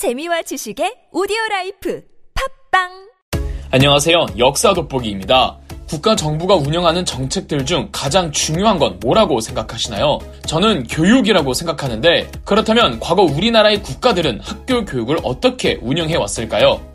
재미와 지식의 오디오 life 팟빵 안녕하세요. 역사 돋보기입니다. 국가 정부가 운영하는 정책들 중 가장 중요한 건 뭐라고 생각하시나요? 저는 교육이라고 생각하는데 그렇다면 과거 우리나라의 국가들은 학교 교육을 어떻게 운영해 왔을까요?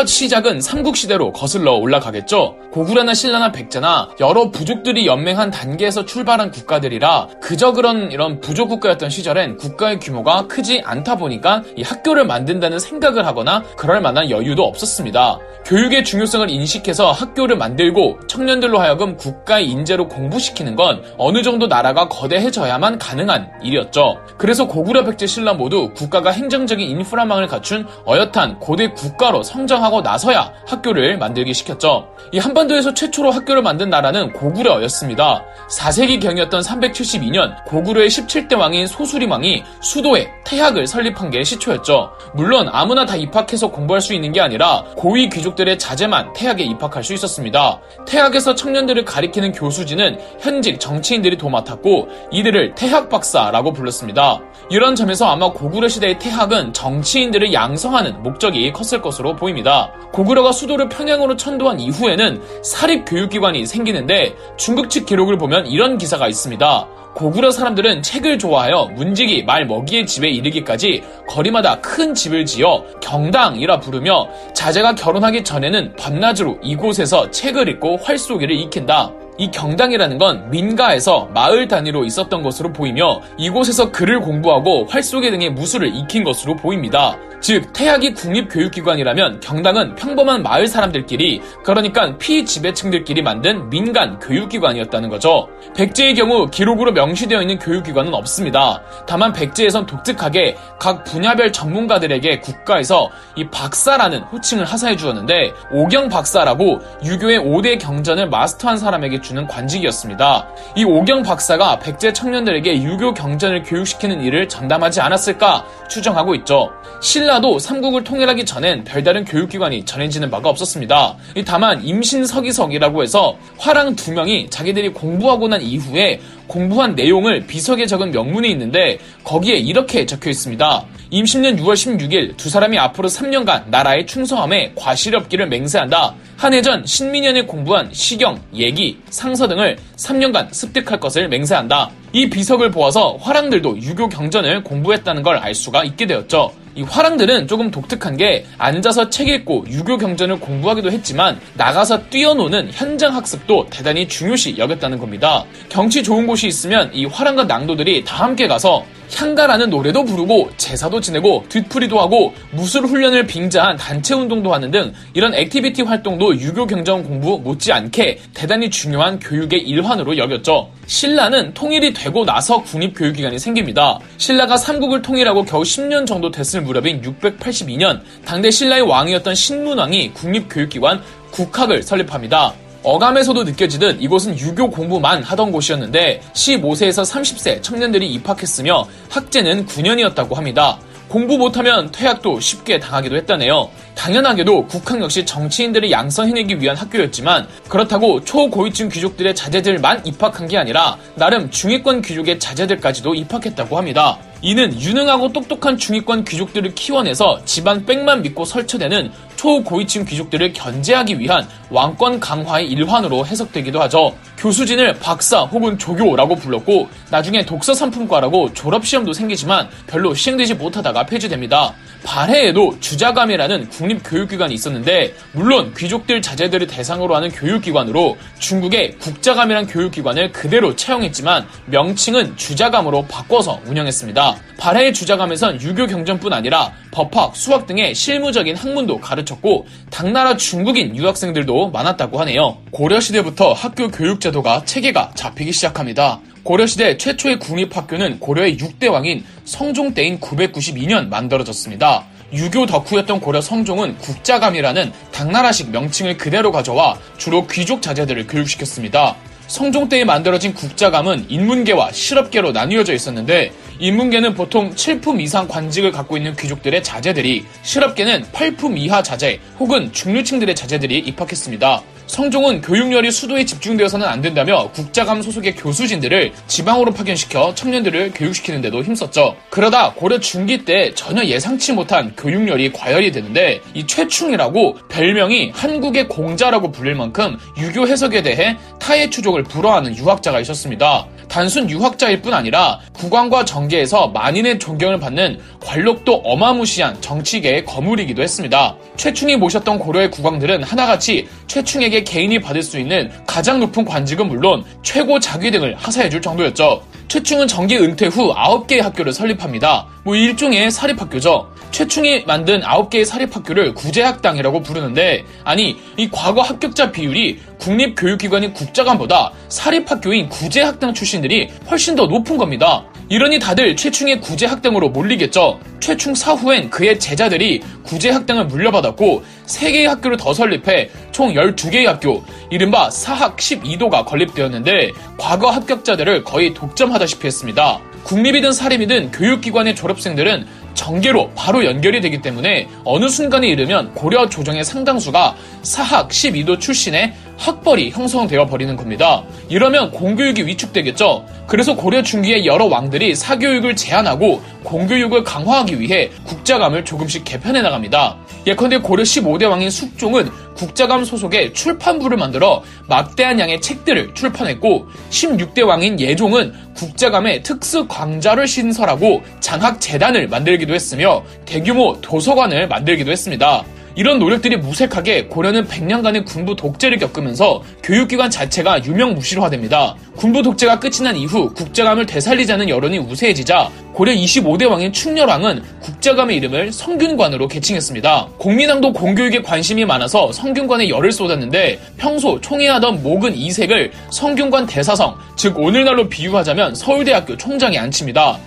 첫 시작은 삼국시대로 거슬러 올라가겠죠. 고구려나 신라나 백제나 여러 부족들이 연맹한 단계에서 출발한 국가들이라 그저 그런 이런 부족 국가였던 시절엔 국가의 규모가 크지 않다 보니까 이 학교를 만든다는 생각을 하거나 그럴 만한 여유도 없었습니다. 교육의 중요성을 인식해서 학교를 만들고 청년들로 하여금 국가의 인재로 공부시키는 건 어느 정도 나라가 거대해져야만 가능한 일이었죠. 그래서 고구려 백제 신라 모두 국가가 행정적인 인프라망을 갖춘 어엿한 고대 국가로 성장 하고 나서야 학교를 만들기 시켰죠. 이 한반도에서 최초로 학교를 만든 나라는 고구려였습니다. 4세기경이었던 372년 고구려의 17대 왕인 소수림왕이 수도에 태학을 설립한 게 시초였죠. 물론 아무나 다 입학해서 공부할 수 있는 게 아니라 고위 귀족들의 자제만 태학에 입학할 수 있었습니다. 태학에서 청년들을 가리키는 교수진은 현직 정치인들이 도맡았고 이들을 태학 박사라고 불렀습니다. 이런 점에서 아마 고구려 시대의 태학은 정치인들을 양성하는 목적이 컸을 것으로 보입니다. 고구려가 수도를 평양으로 천도한 이후에는 사립 교육기관이 생기는데 중국 측 기록을 보면 이런 기사가 있습니다. 고구려 사람들은 책을 좋아하여 문지기 말 먹이의 집에 이르기까지 거리마다 큰 집을 지어 경당이라 부르며 자제가 결혼하기 전에는 밤낮으로 이곳에서 책을 읽고 활쏘기를 익힌다. 이 경당이라는 건 민가에서 마을 단위로 있었던 것으로 보이며 이곳에서 글을 공부하고 활쏘기 등의 무술을 익힌 것으로 보입니다. 즉 태학이 국립교육기관이라면 경당은 평범한 마을 사람들끼리 그러니까 피지배층들끼리 만든 민간 교육기관이었다는 거죠. 백제의 경우 기록으로 명시되어 있는 교육기관은 없습니다. 다만 백제에선 독특하게 각 분야별 전문가들에게 국가에서 이 박사라는 호칭을 하사해 주었는데 오경 박사라고 유교의 5대 경전을 마스터한 사람에게 주는 관직이었습니다. 이 오경 박사가 백제 청년들에게 유교 경전을 교육시키는 일을 전담하지 않았을까 추정하고 있죠. 신라도 삼국을 통일하기 전엔 별다른 교육기관이 전해지는 바가 없었습니다. 다만 임신서기석이라고 해서 화랑 두 명이 자기들이 공부하고 난 이후에 공부한 내용을 비석에 적은 명문이 있는데 거기에 이렇게 적혀 있습니다. 임신년 6월 16일 두 사람이 앞으로 3년간 나라에 충성함에 과실이 없기를 맹세한다. 한 해 전 신민년에 공부한 시경, 예기, 상서 등을 3년간 습득할 것을 맹세한다. 이 비석을 보아서 화랑들도 유교 경전을 공부했다는 걸 알 수가 있게 되었죠. 이 화랑들은 조금 독특한 게 앉아서 책 읽고 유교 경전을 공부하기도 했지만 나가서 뛰어노는 현장 학습도 대단히 중요시 여겼다는 겁니다. 경치 좋은 곳이 있으면 이 화랑과 낭도들이 다 함께 가서 향가라는 노래도 부르고 제사도 지내고 뒤풀이도 하고 무술 훈련을 빙자한 단체 운동도 하는 등 이런 activity 활동도 유교 경전 공부 못지않게 대단히 중요한 교육의 일환으로 여겼죠. 신라는 통일이 되고 나서 국립교육기관이 생깁니다. 신라가 삼국을 통일하고 겨우 10년 정도 됐을 무렵인 682년 당대 신라의 왕이었던 신문왕이 국립교육기관 국학을 설립합니다. 어감에서도 느껴지듯 이곳은 유교 공부만 하던 곳이었는데 15세에서 30세 청년들이 입학했으며 학제는 9년이었다고 합니다. 공부 못하면 퇴학도 쉽게 당하기도 했다네요. 당연하게도 국학 역시 정치인들을 양성 해내기 위한 학교였지만 그렇다고 초고위층 귀족들의 자제들만 입학한 게 아니라 나름 중위권 귀족의 자제들까지도 입학했다고 합니다. 이는 유능하고 똑똑한 중위권 귀족들을 키워내서 집안 빽만 믿고 설쳐대는 초고위층 귀족들을 견제하기 위한 왕권 강화의 일환으로 해석되기도 하죠. 교수진을 박사 혹은 조교라고 불렀고 나중에 독서 상품과라고 졸업시험도 생기지만 별로 시행되지 못하다가 폐지됩니다. 발해에도 주자감이라는 국립교육기관이 있었는데 물론 귀족들 자제들을 대상으로 하는 교육기관으로 중국의 국자감이란 교육기관을 그대로 채용했지만 명칭은 주자감으로 바꿔서 운영했습니다. 발해의 주자감에선 유교 경전뿐 아니라 법학, 수학 등의 실무적인 학문도 가르쳤고 당나라 중국인 유학생들도 많았다고 하네요. 고려시대부터 학교 교육 제도가 체계가 잡히기 시작합니다. 고려시대 최초의 국립학교는 고려의 6대 왕인 성종 때인 992년 만들어졌습니다. 유교 덕후였던 고려 성종은 국자감이라는 당나라식 명칭을 그대로 가져와 주로 귀족 자제들을 교육시켰습니다. 성종 때에 만들어진 국자감은 인문계와 실업계로 나뉘어져 있었는데 인문계는 보통 7품 이상 관직을 갖고 있는 귀족들의 자제들이 실업계는 8품 이하 자제 혹은 중류층들의 자제들이 입학했습니다. 성종은 교육열이 수도에 집중되어서는 안 된다며 국자감 소속의 교수진들을 지방으로 파견시켜 청년들을 교육시키는 데도 힘썼죠. 그러다 고려 중기 때 전혀 예상치 못한 교육열이 과열이 되는데 이 최충이라고 별명이 한국의 공자라고 불릴 만큼 유교 해석에 대해 타의 추종을 불허하는 유학자가 있었습니다. 단순 유학자일 뿐 아니라 국왕과 정계에서 만인의 존경을 받는 관록도 어마무시한 정치계의 거물이기도 했습니다. 최충이 모셨던 고려의 국왕들은 하나같이 최충에게 개인이 받을 수 있는 가장 높은 관직은 물론 최고 자귀 등을 하사해줄 정도였죠. 최충은 정계 은퇴 후 9개의 학교를 설립합니다. 뭐 일종의 사립학교죠. 최충이 만든 9개의 사립학교를 구제학당이라고 부르는데 아니 이 과거 합격자 비율이 국립교육기관인 국자관보다 사립학교인 구제학당 출신들이 훨씬 더 높은 겁니다. 이러니 다들 최충의 구제학당으로 몰리겠죠. 최충 사후엔 그의 제자들이 구제학당을 물려받았고 3개의 학교를 더 설립해 총 12개의 학교, 이른바 사학 12도가 건립되었는데 과거 합격자들을 거의 독점하다시피 했습니다. 국립이든 사립이든 교육기관의 졸업생들은 정계로 바로 연결이 되기 때문에 어느 순간에 이르면 고려 조정의 상당수가 사학 12도 출신의 학벌이 형성되어 버리는 겁니다. 이러면 공교육이 위축되겠죠. 그래서 고려 중기의 여러 왕들이 사교육을 제한하고 공교육을 강화하기 위해 국자감을 조금씩 개편해 나갑니다. 예컨대 고려 15대 왕인 숙종은 국자감 소속의 출판부를 만들어 막대한 양의 책들을 출판했고 16대 왕인 예종은 국자감의 특수 광자를 신설하고 장학 재단을 만들기도 했으며 대규모 도서관을 만들기도 했습니다. 이런 노력들이 무색하게 고려는 100년간의 군부 독재를 겪으면서 교육기관 자체가 유명무실화됩니다. 군부 독재가 끝이 난 이후 국자감을 되살리자는 여론이 우세해지자 고려 25대 왕인 충렬왕은 국자감의 이름을 성균관으로 개칭했습니다. 공민왕도 공교육에 관심이 많아서 성균관에 열을 쏟았는데 평소 총애하던 목은 이색을 성균관 대사성, 즉 오늘날로 비유하자면 서울대학교 총장에 앉힙니다.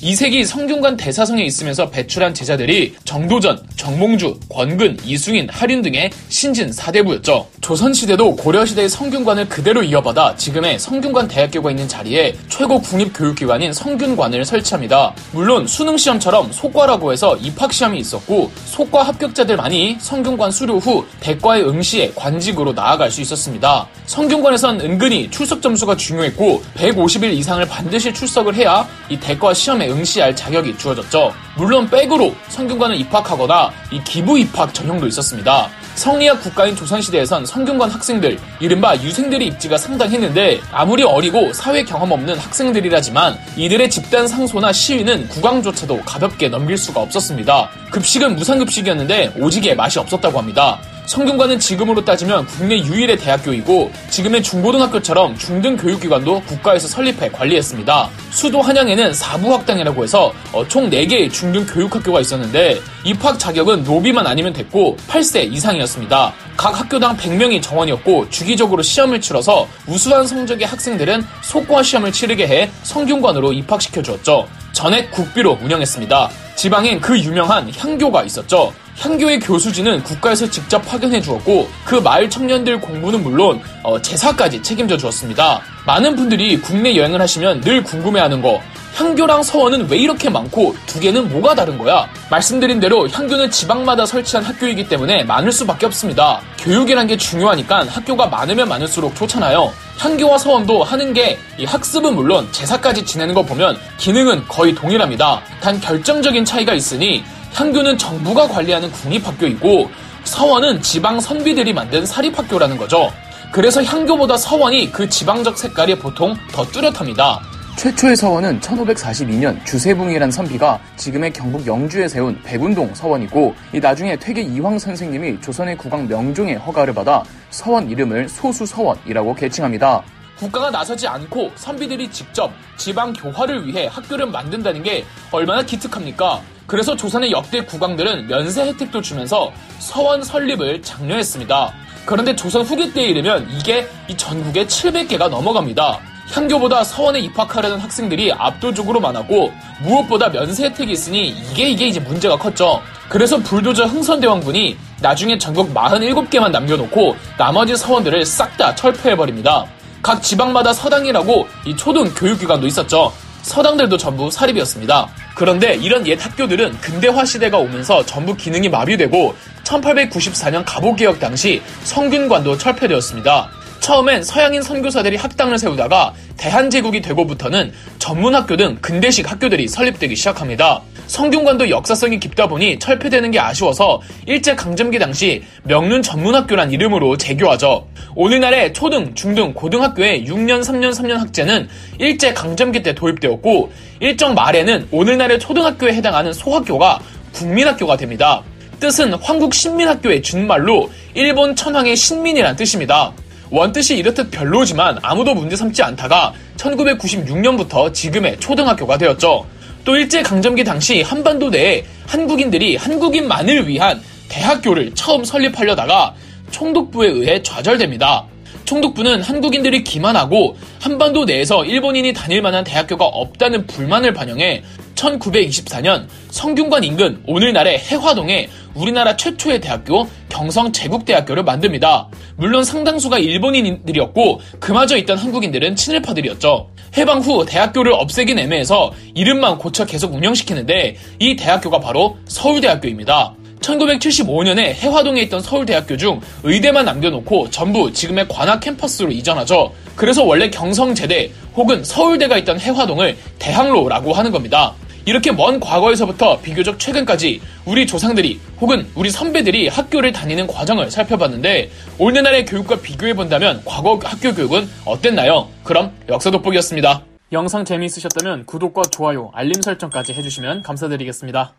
이색이 성균관 대사성에 있으면서 배출한 제자들이 정도전, 정몽주, 권근, 이승인, 하륜 등의 신진 사대부였죠. 조선시대도 고려시대의 성균관을 그대로 이어받아 지금의 성균관 대학교가 있는 자리에 최고 국립교육기관인 성균관을 설치합니다. 물론 수능시험처럼 속과라고 해서 입학시험이 있었고 속과 합격자들만이 성균관 수료 후 대과의 응시에 관직으로 나아갈 수 있었습니다. 성균관에선 은근히 출석 점수가 중요했고 150일 이상을 반드시 출석을 해야 이 대과 시험에 응시할 자격이 주어졌죠. 물론 백으로 성균관을 입학하거나 이 기부 입학 전형도 있었습니다. 성리학 국가인 조선시대에선 성균관 학생들, 이른바 유생들의 입지가 상당했는데 아무리 어리고 사회 경험 없는 학생들이라지만 이들의 집단 상소나 시위는 국왕조차도 가볍게 넘길 수가 없었습니다. 급식은 무상급식이었는데 오직에 맛이 없었다고 합니다. 성균관은 지금으로 따지면 국내 유일의 대학교이고 지금의 중고등학교처럼 중등교육기관도 국가에서 설립해 관리했습니다. 수도 한양에는 사부학당이라고 해서 어, 총 4개의 중등교육학교가 있었는데 입학 자격은 노비만 아니면 됐고 8세 이상이었습니다. 각 학교당 100명이 정원이었고 주기적으로 시험을 치러서 우수한 성적의 학생들은 속과 시험을 치르게 해 성균관으로 입학시켜 주었죠. 전액 국비로 운영했습니다. 지방엔 그 유명한 향교가 있었죠. 향교의 교수진은 국가에서 직접 파견해 주었고 그 마을 청년들 공부는 물론 어, 제사까지 책임져 주었습니다. 많은 분들이 국내 여행을 하시면 늘 궁금해하는 거 향교랑 서원은 왜 이렇게 많고 두 개는 뭐가 다른 거야? 말씀드린 대로 향교는 지방마다 설치한 학교이기 때문에 많을 수밖에 없습니다. 교육이란 게 중요하니까 학교가 많으면 많을수록 좋잖아요. 향교와 서원도 하는 게 이 학습은 물론 제사까지 지내는 거 보면 기능은 거의 동일합니다. 단 결정적인 차이가 있으니 향교는 정부가 관리하는 국립학교이고 서원은 지방 선비들이 만든 사립학교라는 거죠. 그래서 향교보다 서원이 그 지방적 색깔이 보통 더 뚜렷합니다. 최초의 서원은 1542년 주세붕이란 선비가 지금의 경북 영주에 세운 백운동 서원이고 이 나중에 퇴계 이황 선생님이 조선의 국왕 명종의 허가를 받아 서원 이름을 소수서원이라고 개칭합니다. 국가가 나서지 않고 선비들이 직접 지방 교화를 위해 학교를 만든다는 게 얼마나 기특합니까? 그래서 조선의 역대 국왕들은 면세 혜택도 주면서 서원 설립을 장려했습니다. 그런데 조선 후기 때에 이르면 이게 이 전국에 700개가 넘어갑니다. 향교보다 서원에 입학하려는 학생들이 압도적으로 많았고 무엇보다 면세 혜택이 있으니 이게 이게 이제 문제가 컸죠. 그래서 불도저 흥선대왕군이 나중에 전국 47개만 남겨놓고 나머지 서원들을 싹 다 철폐해버립니다. 각 지방마다 서당이라고 이 초등 교육기관도 있었죠. 서당들도 전부 사립이었습니다. 그런데 이런 옛 학교들은 근대화 시대가 오면서 전부 기능이 마비되고 1894년 갑오개혁 당시 성균관도 철폐되었습니다. 처음엔 서양인 선교사들이 학당을 세우다가 대한제국이 되고부터는 전문학교 등 근대식 학교들이 설립되기 시작합니다. 성균관도 역사성이 깊다 보니 철폐되는 게 아쉬워서 일제강점기 당시 명륜 전문학교란 이름으로 재교하죠. 오늘날의 초등, 중등, 고등학교의 6년, 3년, 3년 학제는 일제강점기 때 도입되었고 일정 말에는 오늘날의 초등학교에 해당하는 소학교가 국민학교가 됩니다. 뜻은 황국 신민학교의 준말로 일본 천황의 신민이란 뜻입니다. 원뜻이 이렇듯 별로지만 아무도 문제 삼지 않다가 1996년부터 지금의 초등학교가 되었죠. 또 일제강점기 당시 한반도 내에 한국인들이 한국인만을 위한 대학교를 처음 설립하려다가 총독부에 의해 좌절됩니다. 총독부는 한국인들이 기만하고 한반도 내에서 일본인이 다닐 만한 대학교가 없다는 불만을 반영해 1924년 성균관 인근 오늘날의 해화동에 우리나라 최초의 대학교 경성 제국대학교를 만듭니다. 물론 상당수가 일본인들이었고 그마저 있던 한국인들은 친일파들이었죠. 해방 후 대학교를 없애긴 애매해서 이름만 고쳐 계속 운영시키는데 이 대학교가 바로 서울대학교입니다. 1975년에 해화동에 있던 서울대학교 중 의대만 남겨놓고 전부 지금의 관악 캠퍼스로 이전하죠. 그래서 원래 경성제대 혹은 서울대가 있던 해화동을 대학로라고 하는 겁니다. 이렇게 먼 과거에서부터 비교적 최근까지 우리 조상들이 혹은 우리 선배들이 학교를 다니는 과정을 살펴봤는데 오늘날의 교육과 비교해 본다면 과거 학교 교육은 어땠나요? 그럼 역사 돋보기였습니다. 영상 재미있으셨다면 구독과 좋아요, 알림 설정까지 해주시면 감사드리겠습니다.